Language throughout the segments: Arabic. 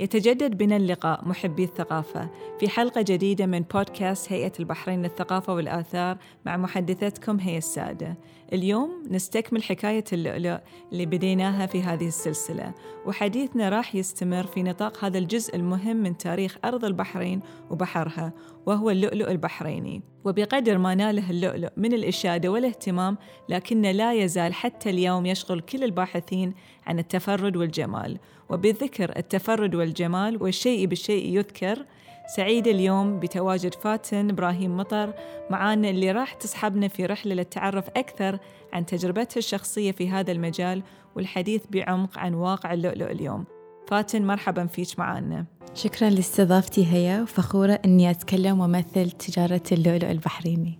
يتجدد بنا اللقاء محبي الثقافة. في حلقة جديدة من بودكاست هيئة البحرين للثقافة والآثار مع محدثتكم هي السادة. اليوم نستكمل حكاية اللؤلؤ اللي بديناها في هذه السلسلة. وحديثنا راح يستمر في نطاق هذا الجزء المهم من تاريخ أرض البحرين وبحرها وهو اللؤلؤ البحريني. وبقدر ما ناله اللؤلؤ من الإشادة والاهتمام لكنه لا يزال حتى اليوم يشغل كل الباحثين عن التفرد والجمال. وبذكر التفرد والجمال والشيء بالشيء يذكر. سعيدة اليوم بتواجد فاتن إبراهيم مطر معانا اللي راح تصحبنا في رحلة للتعرف أكثر عن تجربتها الشخصية في هذا المجال والحديث بعمق عن واقع اللؤلؤ اليوم. فاتن مرحبا فيك معانا. شكرا لاستضافتي هيا وفخورة أني أتكلم وأمثل تجارة اللؤلؤ البحريني.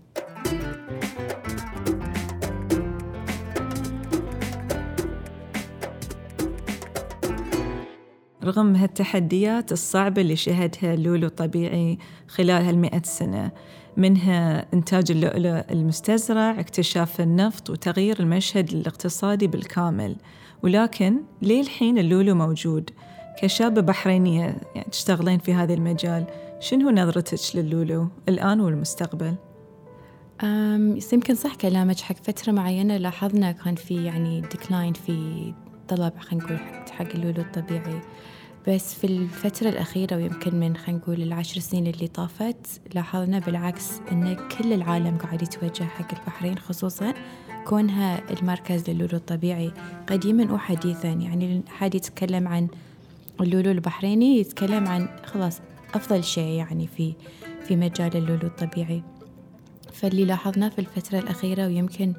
رغم هالتحديات الصعبة اللي شهدها اللولو الطبيعي خلال هالمئة سنة منها إنتاج اللؤلؤ المستزرع اكتشاف النفط وتغيير المشهد الاقتصادي بالكامل. ولكن ليه الحين اللولو موجود كشابة بحرينية يعني تشتغلين في هذا المجال. شنو نظرتك للولو الآن والمستقبل؟ يمكن صح كلامك. حق فترة معينة لاحظنا كان في يعني decline في طلب خلينا نقول حق اللولو الطبيعي. بس في الفترة الأخيرة ويمكن من خلينا نقول العشر سنين اللي طافت لاحظنا بالعكس أن كل العالم قاعد يتوجه حق البحرين خصوصا كونها المركز للولو الطبيعي قديما وحديثا. يعني حد يتكلم عن اللولو البحريني يتكلم عن خلاص أفضل شيء يعني في في مجال اللولو الطبيعي. فاللي لاحظناه في الفترة الأخيرة ويمكن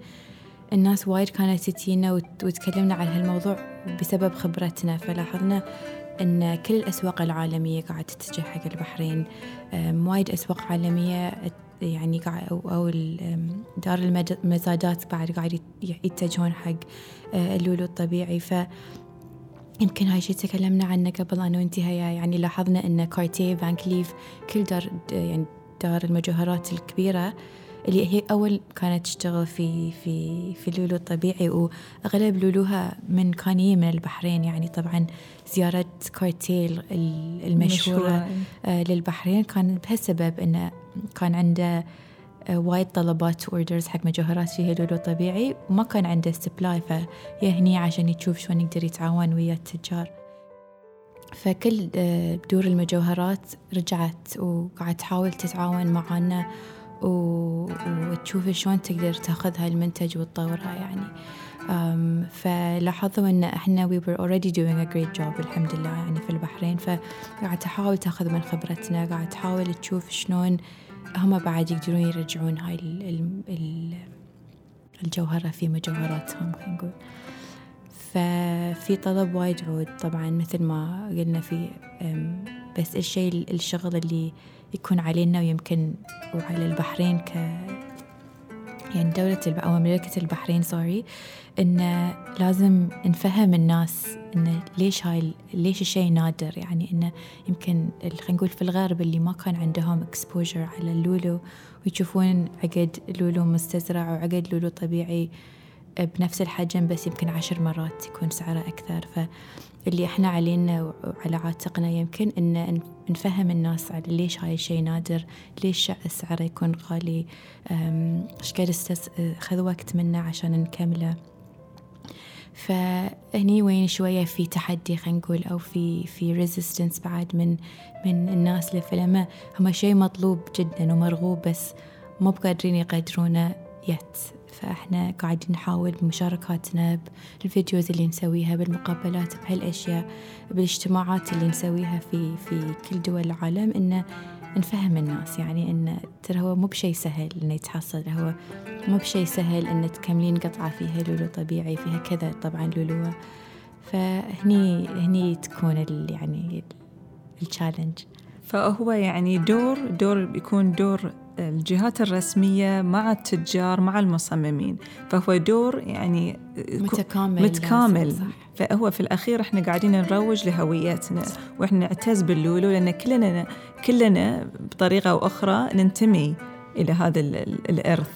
الناس وايد كانت تجينا وتكلمنا عن هالموضوع بسبب خبرتنا. فلاحظنا أن كل الأسواق العالمية قاعدة تتجه حق البحرين. وايد أسواق عالمية يعني أو دار المزادات بعد قاعد يتجهون حق أه، اللولو الطبيعي. ف يمكن هاي شيء تكلمنا عنه قبل أنا وأنت هيا يعني لاحظنا أن كارتيه فان كليف كل دار يعني دار المجوهرات الكبيرة اللي هي أول كانت تشتغل في في في اللولو الطبيعي وأغلب لولوها من كان من البحرين. يعني طبعا زيارة كارتييه المشهورة آه للبحرين. كان بهالسبب إنه كان عنده آه وايد طلبات orders حق مجوهرات فيها لولو طبيعي وما كان عنده supply فيهني عشان يشوف شلون يقدر يتعاون ويا التجار. فكل آه بدور المجوهرات رجعت وقاعد تحاول تتعاون معانا وتشوف شلون تقدر تاخذ هاي المنتج وتطورها يعني. um, فلاحظوا إن إحنا we were already doing a great job الحمد لله يعني في البحرين. فقاعد تحاول تاخذ من خبرتنا قاعد تحاول تشوف شلون هم بعد يقدرون يرجعون هاي الجوهرة في مجوهراتهم خلينا نقول. ففي طلب وايد عود طبعا مثل ما قلنا في بس الشيء الشغل اللي يكون علينا ويمكن وعلى البحرين ك يعني دولة الب... أو مملكة البحرين sorry إن لازم نفهم الناس إن ليش هاي ليش الشيء نادر؟ يعني إنه يمكن خلينا نقول في الغرب اللي ما كان عندهم exposure على اللولو ويشوفون عقد لولو مستزرع وعقد لولو طبيعي بنفس الحجم بس يمكن عشر مرات يكون سعره أكثر. فاللي إحنا علينا وعلى عاتقنا يمكن إن نفهم الناس على ليش هاي الشيء نادر ليش سعره يكون غالي. إيش قد خذ وقت منا عشان نكمله. فهني وين شوية في تحدي خلينا نقول أو في في ريزيستنس بعد من من الناس لفيلم هم شيء مطلوب جدا ومرغوب بس مو بقادرين يقدرونه يت فإحنا قاعدين نحاول بمشاركاتنا بالفيديوز اللي نسويها بالمقابلات بهالأشياء بالاجتماعات اللي نسويها في في كل دول العالم إنه نفهم الناس. يعني إن ترى هو مو بشيء سهل إنه يتحصل. هو مو بشيء سهل إن تكملين قطعة فيها لولو طبيعي فيها كذا طبعا لولوة فهني هني تكون يعني التشالنج فهو يعني دور دور بيكون دور الجهات الرسمية مع التجار مع المصممين. فهو دور يعني متكامل متكامل. صح. فهو في الأخير إحنا قاعدين نروج لهويتنا وإحنا نعتز باللولو لأن كلنا كلنا بطريقة أو أخرى ننتمي إلى هذا الإرث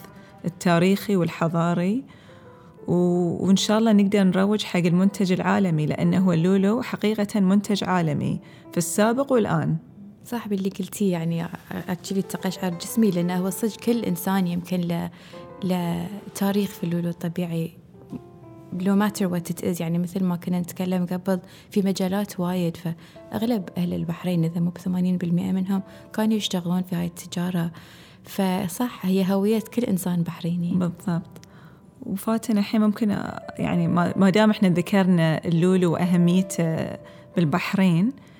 التاريخي والحضاري. وإن شاء الله نقدر نروج حق المنتج العالمي لأنه هو اللولو حقيقة منتج عالمي في السابق والآن. صح باللي قلتيه يعني actually تقشعر جسمي لأنه هو صدق كل إنسان يمكن له له تاريخ في اللولو الطبيعي no matter what it is يعني مثل ما كنا نتكلم قبل في مجالات وايد. فأغلب أهل البحرين إذا مو ب 80% منهم كانوا يشتغلون في هاي التجارة. فصح هي هوية كل إنسان بحريني. بالضبط. وفاتن الحين ممكن يعني ما دام إحنا ذكرنا اللولو وأهميته بالبحرين آه،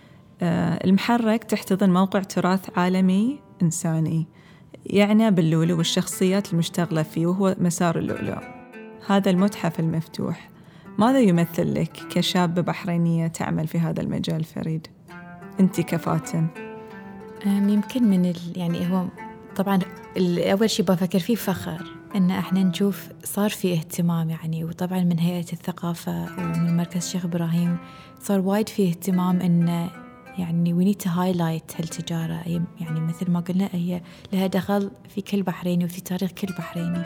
المحرك تحتضن موقع تراث عالمي إنساني يعنى باللولو والشخصيات المشتغلة فيه وهو مسار اللؤلؤ هذا المتحف المفتوح. ماذا يمثل لك كشابة بحرينية تعمل في هذا المجال الفريد؟ أنت كفاتن. يمكن من ال... يعني هو طبعا أول شيء بفكر فيه فخر إن إحنا نشوف صار في اهتمام يعني وطبعا من هيئة الثقافة ومن مركز شيخ إبراهيم صار وايد في اهتمام إن يعني we need to highlight هالتجارة. يعني مثل ما قلنا هي لها دخل في كل بحريني وفي تاريخ كل بحريني.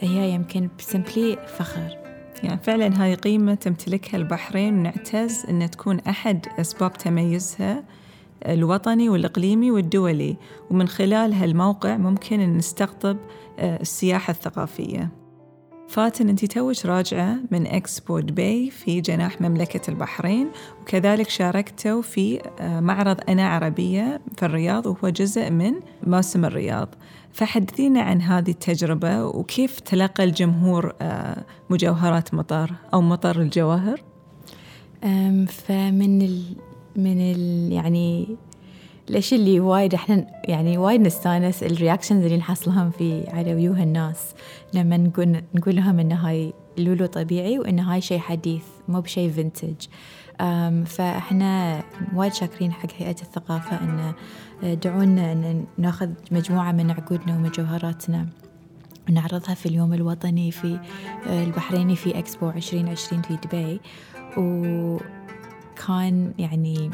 فهي يمكن سمبلي فخر. يعني فعلا هاي قيمة تمتلكها البحرين. ونعتز أن تكون أحد أسباب تميزها الوطني والإقليمي والدولي. ومن خلال هالموقع ممكن أن نستقطب آه، السياحة الثقافية. فاتن أنتي توج راجعة من إكسبو دبي في جناح مملكة البحرين وكذلك شاركتوا في آه، معرض أنا عربية في الرياض وهو جزء من موسم الرياض فحدثينا عن هذه التجربة وكيف تلقى الجمهور آه، مجوهرات مطر أو مطر الجواهر؟ فمن ال من ال يعني الاشياء اللي وايد إحنا يعني وايد نستانس ال reactions اللي نحصلهم في على وجوه الناس لما نقول نقول لهم إن هاي لولو طبيعي وإن هاي شيء حديث مو بشيء vintage فإحنا وايد شاكرين حق هيئة الثقافة إن دعونا إن ناخذ مجموعة من عقودنا ومجوهراتنا ونعرضها في اليوم الوطني في البحريني في اكسبو 2020 في دبي. وكان يعني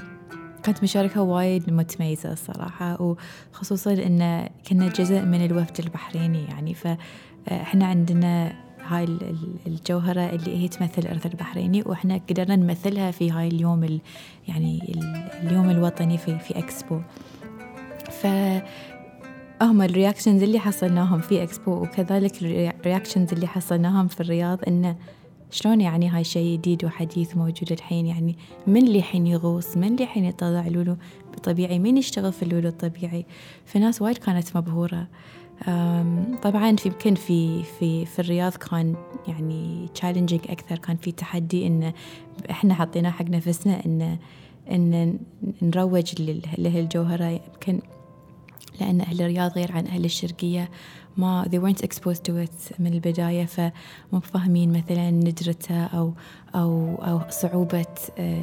كانت مشاركة وايد متميزة الصراحة وخصوصا إن كنا جزء من الوفد البحريني يعني فإحنا عندنا هاي الجوهرة اللي هي تمثل الإرث البحريني وإحنا قدرنا نمثلها في هاي اليوم ال يعني اليوم الوطني في في إكسبو. ف هم ال reactions اللي حصلناهم في إكسبو وكذلك ال reactions اللي حصلناهم في الرياض انه شلون يعني هاي شيء جديد وحديث موجود الحين؟ يعني من اللي حين يغوص؟ من اللي حين يطلع لولو طبيعي؟ مين يشتغل في اللولو الطبيعي؟ فناس وايد كانت مبهورة. طبعا في يمكن في في في الرياض كان يعني تشالنجينج أكثر. كان في تحدي إن إحنا حطيناه حق نفسنا ان إن نروج لهالجوهرة. يمكن لأن أهل الرياض غير عن أهل الشرقية. ما they weren't exposed to it من البداية فمو فاهمين مثلا ندرته أو أو أو صعوبة آه،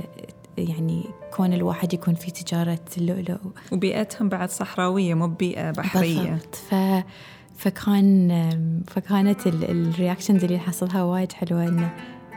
يعني كون الواحد يكون في تجارة اللؤلؤ وبيئتهم بعد صحراوية مو بيئة بحرية. بالضبط. ف فكان فكانت ال reactions اللي حصلها وايد حلوة إنه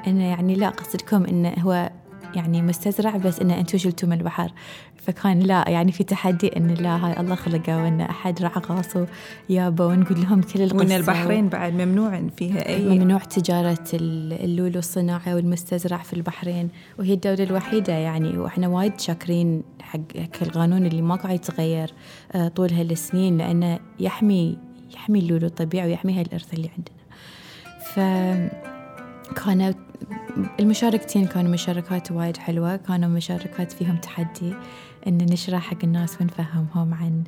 إنه يعني لا قصدكم إنه هو يعني مستزرع بس إن أنتم شلتوا من البحر فكان لا يعني في تحدي إن لا هاي الله خلقه وإن أحد راح غاصوا يابا ونقول لهم كل القصة وإن البحرين بعد ممنوع فيها أي ممنوع تجارة اللولو الصناعي والمستزرع في البحرين. وهي الدولة الوحيدة يعني وإحنا وايد شاكرين حق القانون اللي ما قاعد يتغير آه، طول هالسنين لأنه يحمي يحمي اللولو الطبيعي ويحمي هالإرث اللي عندنا. ف كانت المشاركتين كانوا مشاركات وايد حلوة كانوا مشاركات فيهم تحدي إن نشرح حق الناس ونفهمهم عن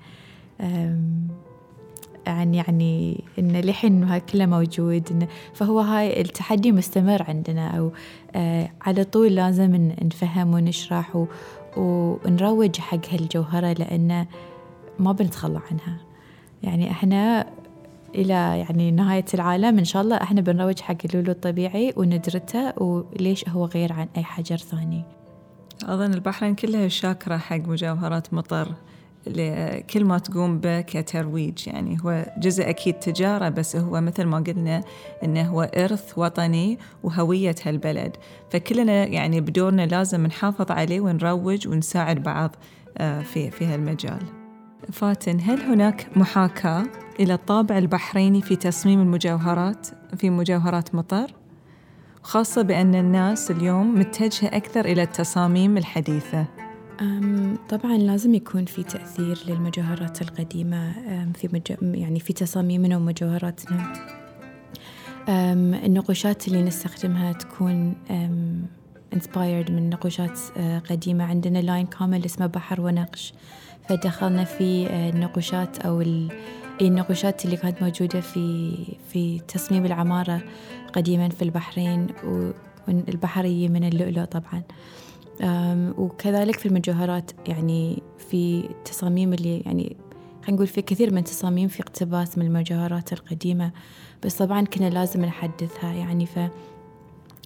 عن يعني إن لحين هاي كله موجود إن فهو هاي التحدي مستمر عندنا أو آه على طول لازم نفهم ونشرح و ونروج حق هالجوهرة لأنه ما بنتخلى عنها. يعني إحنا إلى يعني نهاية العالم. إن شاء الله إحنا بنروج حق اللولو الطبيعي وندرته وليش هو غير عن أي حجر ثاني أظن البحرين كلها شاكرة حق مجوهرات مطر. لكل ما تقوم به كترويج يعني هو جزء أكيد تجارة بس هو مثل ما قلنا إنه هو إرث وطني وهوية هالبلد. فكلنا يعني بدورنا لازم نحافظ عليه ونروج ونساعد بعض آه، في في هالمجال. فاتن هل هناك محاكاة إلى الطابع البحريني في تصميم المجوهرات في مجوهرات مطر؟ خاصة بأن الناس اليوم متجهة أكثر إلى التصاميم الحديثة. طبعا لازم يكون في تأثير للمجوهرات القديمة في مج... يعني في تصاميمنا ومجوهراتنا. النقوشات اللي نستخدمها تكون inspired من نقوشات أه، قديمة. عندنا لاين كامل اسمه بحر ونقش. فدخلنا في أه، النقوشات أو النقوشات اللي كانت موجودة في في تصميم العمارة قديما في البحرين والبحرية من اللؤلؤ طبعا. وكذلك في المجوهرات يعني في تصاميم اللي يعني خلينا نقول في كثير من تصاميم في اقتباس من المجوهرات القديمة بس طبعا كنا لازم نحدثها يعني ف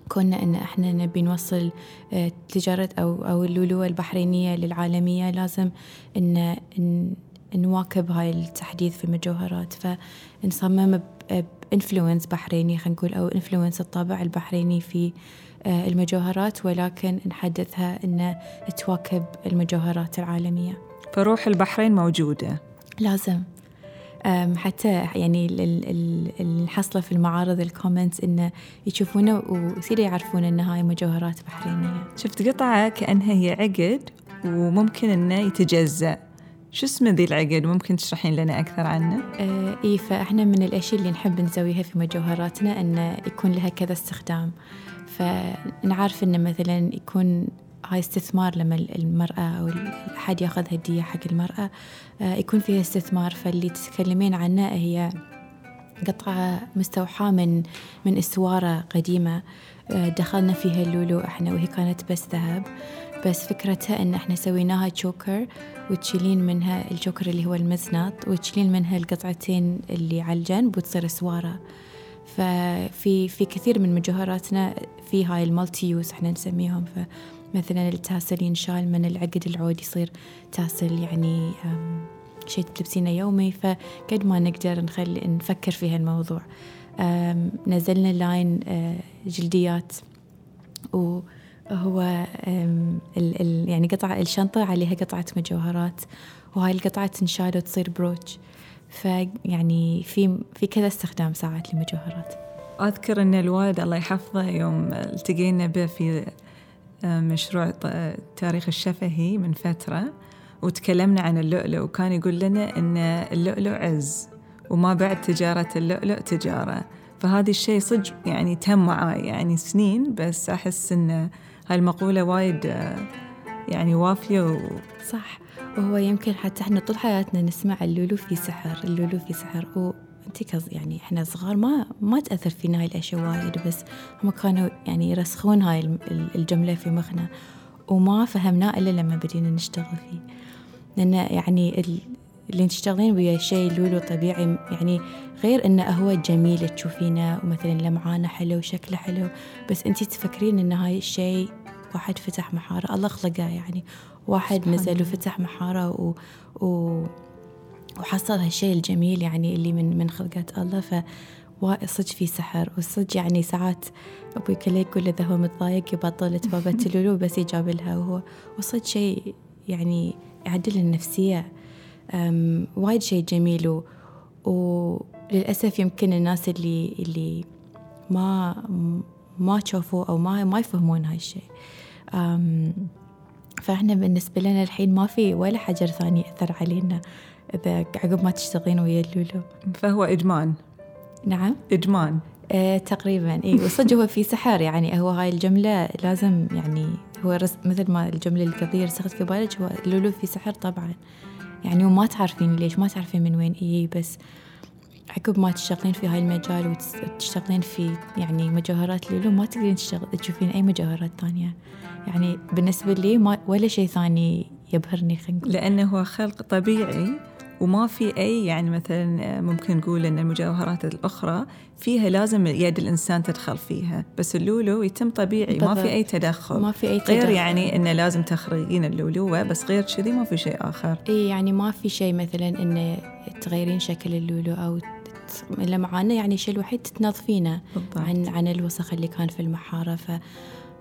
كنا إن إحنا نبي نوصل آه، تجارة أو أو اللؤلؤة البحرينية للعالمية لازم إن نواكب هاي التحديث في المجوهرات. فنصمم ب influence بحريني خلينا نقول أو influence الطابع البحريني في آه، المجوهرات ولكن نحدثها إن تواكب المجوهرات العالمية. فروح البحرين موجودة. لازم. حتى يعني الحصلة في المعارض الكومنتس إنه يشوفونه ويصيروا يعرفون إن هاي مجوهرات بحرينية. شفت قطعة كأنها هي عقد وممكن إنه يتجزأ. شو اسم ذي العقد؟ ممكن تشرحين لنا أكثر عنه؟ آه إيه فإحنا من الأشياء اللي نحب نسويها في مجوهراتنا أن يكون لها كذا استخدام. فنعرف أن مثلا يكون هاي استثمار لما المرأة أو أحد ياخذ هدية حق المرأة آه يكون فيها استثمار. فاللي تتكلمين عنه هي قطعة مستوحاة من من إسوارة قديمة. آه دخلنا فيها اللولو إحنا وهي كانت بس ذهب. بس فكرتها إن إحنا سويناها تشوكر وتشيلين منها الجوكر اللي هو المزناط وتشيلين منها القطعتين اللي على الجنب وتصير سوارة ففي في كثير من مجوهراتنا في هاي ال multi-use إحنا نسميهم. فمثلا ال tassel ينشال من العقد العود يصير tassel يعني شيء تلبسينه يومي فقد ما نقدر نخلي نفكر في هالموضوع. نزلنا line آه، جلديات و هو ال ال يعني قطعة الشنطة عليها قطعة مجوهرات وهاي القطعة تنشال وتصير brooch فيعني في في كذا استخدام ساعات للمجوهرات أذكر أن الوالد الله يحفظه يوم التقينا به في مشروع تاريخ الشفهي من فترة وتكلمنا عن اللؤلؤ وكان يقول لنا أن اللؤلؤ عز وما بعد تجارة اللؤلؤ تجارة. فهذا الشيء صدق يعني تم معاي يعني سنين بس أحس أن هالمقولة وايد يعني وافية و... صح. وهو يمكن حتى إحنا طول حياتنا نسمع اللولو في سحر اللولو في سحر. وانت يعني إحنا صغار ما ما تأثر فينا هاي الأشياء وايد بس هم كانوا يعني يرسخون هاي الجملة في مخنا وما فهمناه إلا لما بدينا نشتغل فيه. لأن يعني اللي تشتغلين ويا شيء لولو طبيعي يعني غير إنه هو جميل تشوفينه ومثلا لمعانه حلو وشكله حلو بس أنت تفكرين إن هاي الشيء واحد فتح محاره. الله خلقه يعني واحد نزل وفتح محاره و, و وحصل هالشيء الجميل يعني اللي من من خلقات الله ف صدق في سحر. وصدق يعني ساعات أبوي كله يقول إذا هو متضايق يبطل بابة اللولو بس يجاب لها وهو. وصدق شيء يعني يعدل النفسية. وايد شيء جميل و, وللأسف يمكن الناس اللي اللي ما ما شافوا أو ما ما يفهمون هاي الشيء فإحنا بالنسبة لنا الحين ما في ولا حجر ثاني يأثر علينا. إذا عقب ما تشتغلين ويا اللولو. فهو إدمان. نعم. إدمان. آه تقريبا. إي وصدق هو في سحر يعني هو هاي الجملة لازم يعني هو رس مثل ما الجملة القضية رسخت في بالك هو لولو في سحر طبعا. يعني وما تعرفين ليش ما تعرفين من وين إيه بس عقب ما تشتغلين في هاي المجال وتشتغلين في يعني مجوهرات لولو ما تقدرين تشتغل تشوفين أي مجوهرات ثانية. يعني بالنسبة لي ما ولا شيء ثاني يبهرني خلينا لأنه هو خلق طبيعي وما في أي يعني مثلا ممكن نقول أن المجوهرات الأخرى فيها لازم يد الإنسان تدخل فيها. بس اللولو يتم طبيعي بالضبط. ما في أي تدخل. ما في أي تدخل. غير يعني أنه لازم تخرجين اللولوة بس غير كذي ما في شيء آخر. إي يعني ما في شيء مثلا أنه تغيرين شكل اللولو أو لمعانة يعني الشيء الوحيد تنظفينه عن عن الوسخ اللي كان في المحارة. ف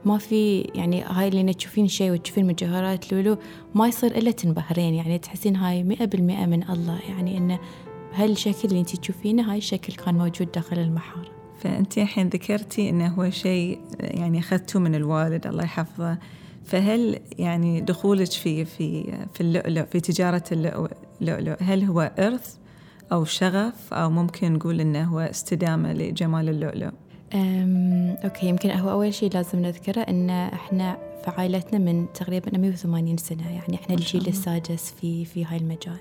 ما في يعني هاي اللي تشوفين شيء وتشوفين مجوهرات لولو ما يصير إلا تنبهرين يعني تحسين هاي مئة بالمئة من الله. يعني إنه هالشكل اللي انت تشوفينه هاي الشكل كان موجود داخل المحارة. فأنت الحين ذكرتي أنه هو شيء يعني أخذته من الوالد الله يحفظه. فهل يعني دخولك في في في اللؤلؤ في تجارة اللؤلؤ هل هو إرث أو شغف أو ممكن نقول إنه هو استدامة لجمال اللؤلؤ؟ أم أوكي يمكن هو أول شيء لازم نذكره إن إحنا في عائلتنا من تقريبا 180 سنة يعني إحنا الجيل السادس في في هاي المجال.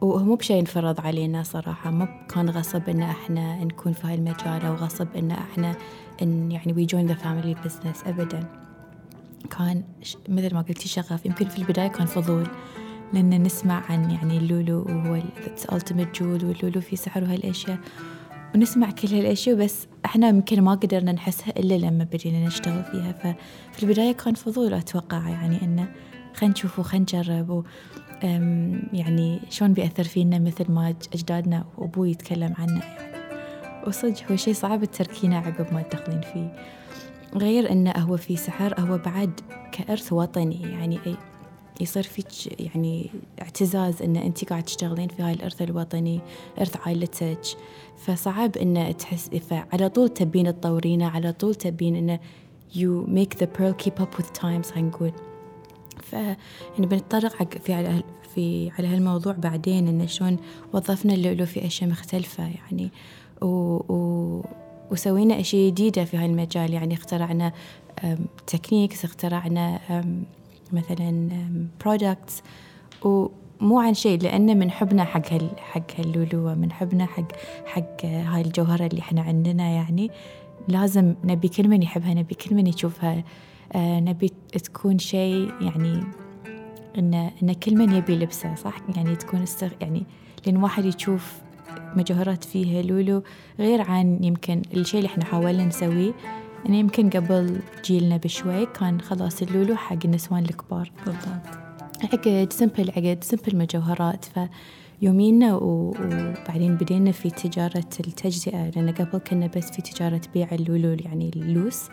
وهو مو بشيء انفرض علينا صراحة ما كان غصب إن إحنا نكون في هاي المجال أو غصب إن إحنا إن يعني we join the family business أبدا. كان مثل ما قلتي شغف. يمكن في البداية كان فضول لأن نسمع عن يعني اللولو وهو ultimate جول واللولو في سحر وهالأشياء ونسمع كل هالأشياء بس إحنا يمكن ما قدرنا نحسها إلا لما بدينا نشتغل فيها. ففي البداية كان فضول أتوقع يعني إنه خلينا نشوف وخلينا نجرب يعني شلون بيأثر فينا مثل ما أجدادنا وأبوي يتكلم عنه يعني. وصدق هو شيء صعب التركينة عقب ما تدخلين فيه. غير إنه هو في سحر هو بعد كإرث وطني يعني أي يصير فيك يعني اعتزاز إن انت قاعد تشتغلين في هاي الإرث الوطني إرث عائلتك. فصعب إن تحس فعلى طول تبين تطورينه على طول تبين انه you make the pearl keep up with times خلينا نقول. ف يعني بنتطرق حق في على في على هالموضوع بعدين انه شلون وظفنا اللؤلؤ في أشياء مختلفة يعني. و, و وسوينا أشياء جديدة في هالمجال يعني. اخترعنا techniques اخترعنا مثلا products ومو عن شيء لأن من حبنا حق هال حق هاللولوة من حبنا حق حق هاي الجوهرة اللي إحنا عندنا يعني. لازم نبي كل من يحبها نبي كل من يشوفها. آه نبي تكون شيء يعني إن إن كل من يبي لبسه صح؟ يعني تكون استغ يعني لأن واحد يشوف مجوهرات فيها لولو غير عن يمكن الشيء اللي إحنا حاولنا نسويه. يعني يمكن قبل جيلنا بشوي كان خلاص اللولو حق النسوان الكبار. بالضبط. عقد سمبل عقد سمبل مجوهرات. ف يومينا وبعدين بدينا في تجارة التجزئة لأن قبل كنا بس في تجارة بيع اللولو يعني اللوس.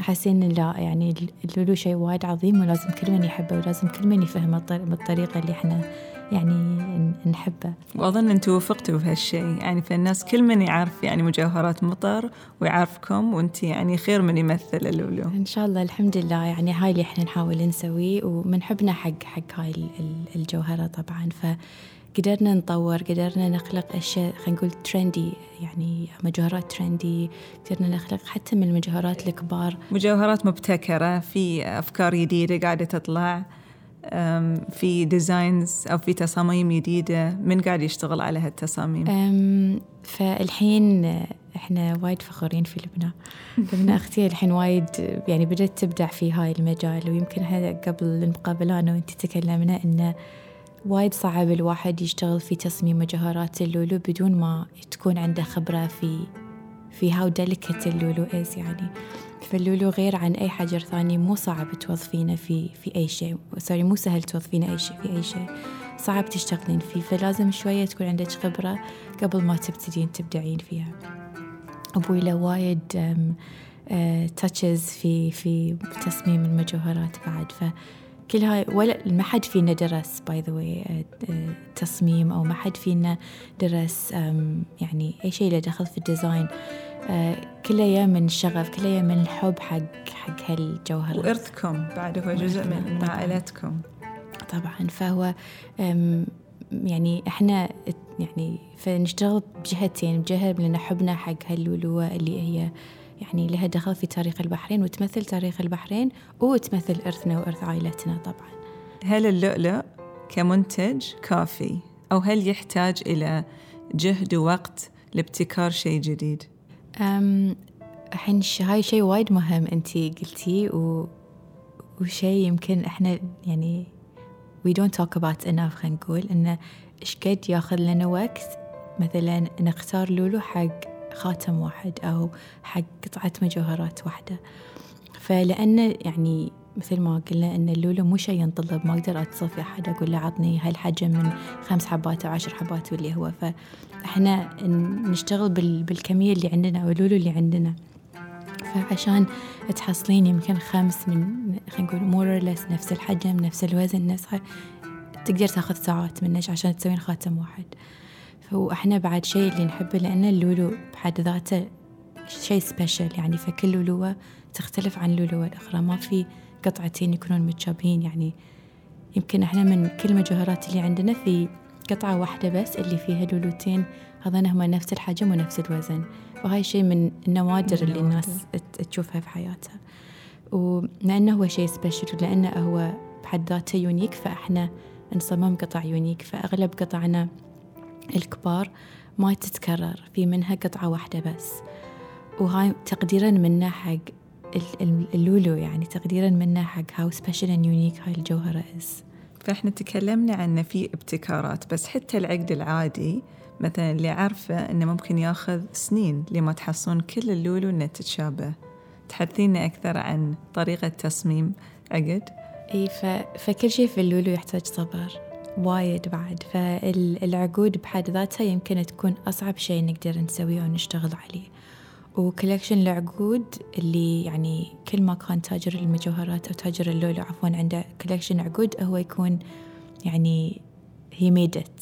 حسينا لا يعني اللولو شيء وايد عظيم ولازم كل من يحبه ولازم كل من يفهمه بالطريقة اللي إحنا يعني نحبه. وأظن أنتم وفقتوا بهالشيء يعني فالناس كل من يعرف يعني مجوهرات مطر ويعرفكم وأنت يعني خير من يمثل اللولو. إن شاء الله الحمد لله. يعني هاي اللي إحنا نحاول نسويه ومن حبنا حق حق هاي الجوهرة طبعا. ف قدرنا نطور قدرنا نخلق أشياء خلينا نقول ترندي يعني مجوهرات ترندي قدرنا نخلق حتى من المجوهرات الكبار. مجوهرات مبتكرة في أفكار جديدة قاعدة تطلع في designs أو في تصاميم جديدة. من قاعد يشتغل على هالتصاميم؟ فالحين إحنا وايد فخورين في لبنى. لبنى أختي الحين وايد يعني بدأت تبدع في هاي المجال ويمكن هذا قبل المقابلة أنا وأنت تكلمنا إنه وايد صعب الواحد يشتغل في تصميم مجوهرات اللولو بدون ما تكون عنده خبرة في في how delicate اللولو is يعني. فاللولو غير عن أي حجر ثاني مو صعب توظفينه في في أي شيء. sorry مو سهل توظفينه أي شيء في أي شيء. صعب تشتغلين فيه. فلازم شوية تكون عندك خبرة قبل ما تبتدين تبدعين فيها. أبوي له وايد touches آه، في في تصميم المجوهرات بعد. ف كل هاي ولا ما حد فينا درس by the way تصميم أو ما حد فينا درس يعني أي شيء له دخل في ال design. آه، كله يا من الشغف كله يا من الحب حق حق هالجوهرة وإرثكم بعد هو جزء من, من عائلتكم. طبعا فهو يعني إحنا يعني فنشتغل بجهتين بجهة لأن حبنا حق هاللولوة اللي هي يعني لها دخل في تاريخ البحرين وتمثل تاريخ البحرين وتمثل إرثنا وإرث عائلتنا طبعا. هل اللؤلؤ كمنتج كافي؟ أو هل يحتاج إلى جهد ووقت لابتكار شيء جديد؟ الحين هاي شيء وايد مهم انتي قلتيه و... وشيء يمكن إحنا يعني we don't talk about enough خلينا نقول إنه إيش قد ياخذ لنا وقت؟ مثلا نختار لولو حق خاتم واحد أو حق قطعة مجوهرات واحدة. فلأن يعني مثل ما قلنا أن اللولو مو شيء ينطلب ما أقدر اتصل في أحد أقول له عطني هالحجم من خمس حبات أو عشر حبات واللي هو. فإحنا نشتغل بالكمية اللي عندنا أو اللولو اللي عندنا. فعشان تحصلين يمكن خمس من خلينا نقول مور نفس الحجم نفس الوزن نفس تقدر تاخذ ساعات منك عشان تسوين خاتم واحد. فاحنا بعد شيء اللي نحبه لأن اللولو بحد ذاته شيء سبيشل يعني فكل لولوة تختلف عن اللولوة الأخرى. ما في قطعتين يكونون متشابهين. يعني يمكن إحنا من كل المجوهرات اللي عندنا في قطعة واحدة بس اللي فيها لولوتين. هذين هما نفس الحجم ونفس الوزن. وهاي شيء من النوادر اللي الناس تشوفها في حياتها. ولأنه هو شيء special ولأنه هو بحد ذاته unique فإحنا نصمم قطع unique فأغلب قطعنا الكبار ما تتكرر في منها قطعة واحدة بس. وهاي تقديرا منا حق اللولو يعني تقديرا منا حق how special and unique هاي الجوهرة is فإحنا تكلمنا عن في ابتكارات بس حتى العقد العادي مثلا اللي عارفة إنه ممكن ياخذ سنين لما تحصلون كل اللولو إنه تتشابه. تحدثينا أكثر عن طريقة تصميم عقد؟ إي ف... فكل شيء في اللولو يحتاج صبر. وايد بعد فالعقود بحد ذاتها يمكن تكون أصعب شيء نقدر نسويه ونشتغل عليه. و collection العقود اللي يعني كل ما كان تاجر المجوهرات أو تاجر اللولو عفوا عنده collection عقود هو يكون يعني he made it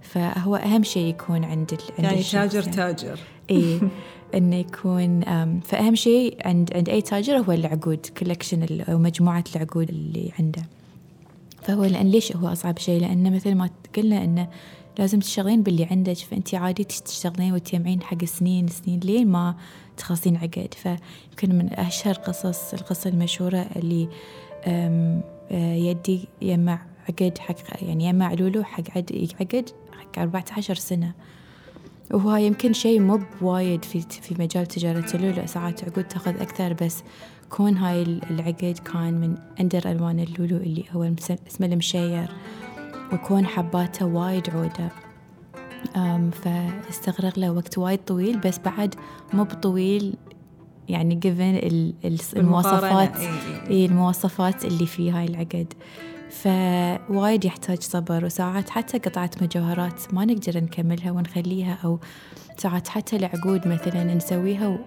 فهو أهم شيء يكون عند عند يعني تاجر يعني. تاجر. إي إنه يكون فأهم شيء عند عند أي تاجر هو العقود collection أو مجموعة العقود اللي عنده. فهو لأن ليش هو أصعب شيء؟ لأنه مثل ما قلنا إنه لازم تشتغلين باللي عندك فأنت عادي تشتغلين وتجمعين حق سنين سنين لين ما تخلصين عقد. فيمكن من أشهر قصص القصة المشهورة اللي يدي يجمع عقد حق يعني يجمع لولو حق عقد حق 14 سنة. وهو يمكن شيء مو بوايد في في مجال تجارة اللولو. ساعات عقود تأخذ أكثر بس كون هاي العقد كان من أندر ألوان اللولو اللي هو اسمه المشير وكون حباته وايد عودة فاستغرق له وقت وايد طويل بس بعد مو بطويل يعني given المواصفات إي المواصفات اللي في هاي العقد فوايد يحتاج صبر وساعات حتى قطعة مجوهرات ما نقدر نكملها ونخليها أو ساعات حتى العقود مثلا نسويها.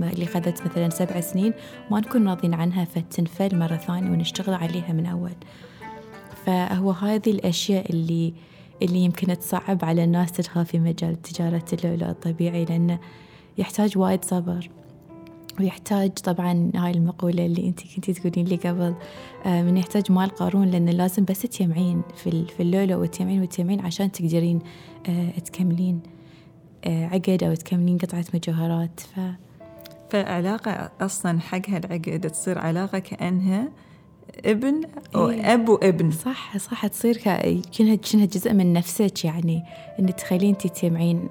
اللي خذت مثلا سبع سنين ما نكون راضين عنها فتنفل مرة ثانية ونشتغل عليها من أول. فهو هذه الأشياء اللي اللي يمكن تصعب على الناس تدخل في مجال تجارة اللؤلؤ الطبيعي لأنه يحتاج وايد صبر. ويحتاج طبعا هاي المقولة اللي أنت كنتي تقولين لي قبل آه، من يحتاج مال قارون لأن لازم بس تجمعين في اللولو وتجمعين وتجمعين عشان تقدرين آه، تكملين آه، عقد أو تكملين قطعة مجوهرات. ف فالعلاقة أصلا حق هالعقد تصير علاقة كأنها ابن أو إيه. أب وابن. صح صح تصير كأنها كأنها جزء من نفسك يعني. إن تخيلين أنت تجمعين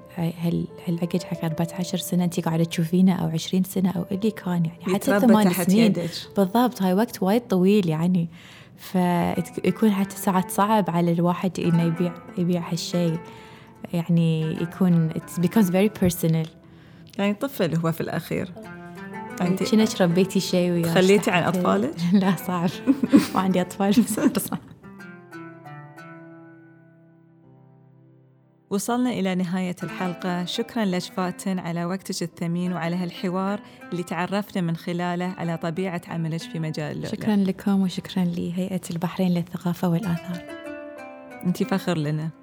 هالعقد حق 14 سنة أنت قاعدة تشوفينه أو 20 سنة أو اللي كان يعني حتى ثمان سنين. يدك. بالضبط هاي وقت وايد طويل يعني. فيكون حتى ساعات صعب على الواحد إنه يبيع يبيع هالشيء. يعني يكون it becomes very personal. يعني طفل هو في الأخير. أنت شنك ربيتي شيء وياه خليتي عن أطفالك؟ لا صعب. ما عندي أطفال. بس صعب وصلنا إلى نهاية الحلقة. شكرا لك فاتن على وقتك الثمين وعلى هالحوار اللي تعرفنا من خلاله على طبيعة عملك في مجال اللؤلؤ. شكرا لكم وشكرا لهيئة البحرين للثقافة والآثار. أنت فخر لنا.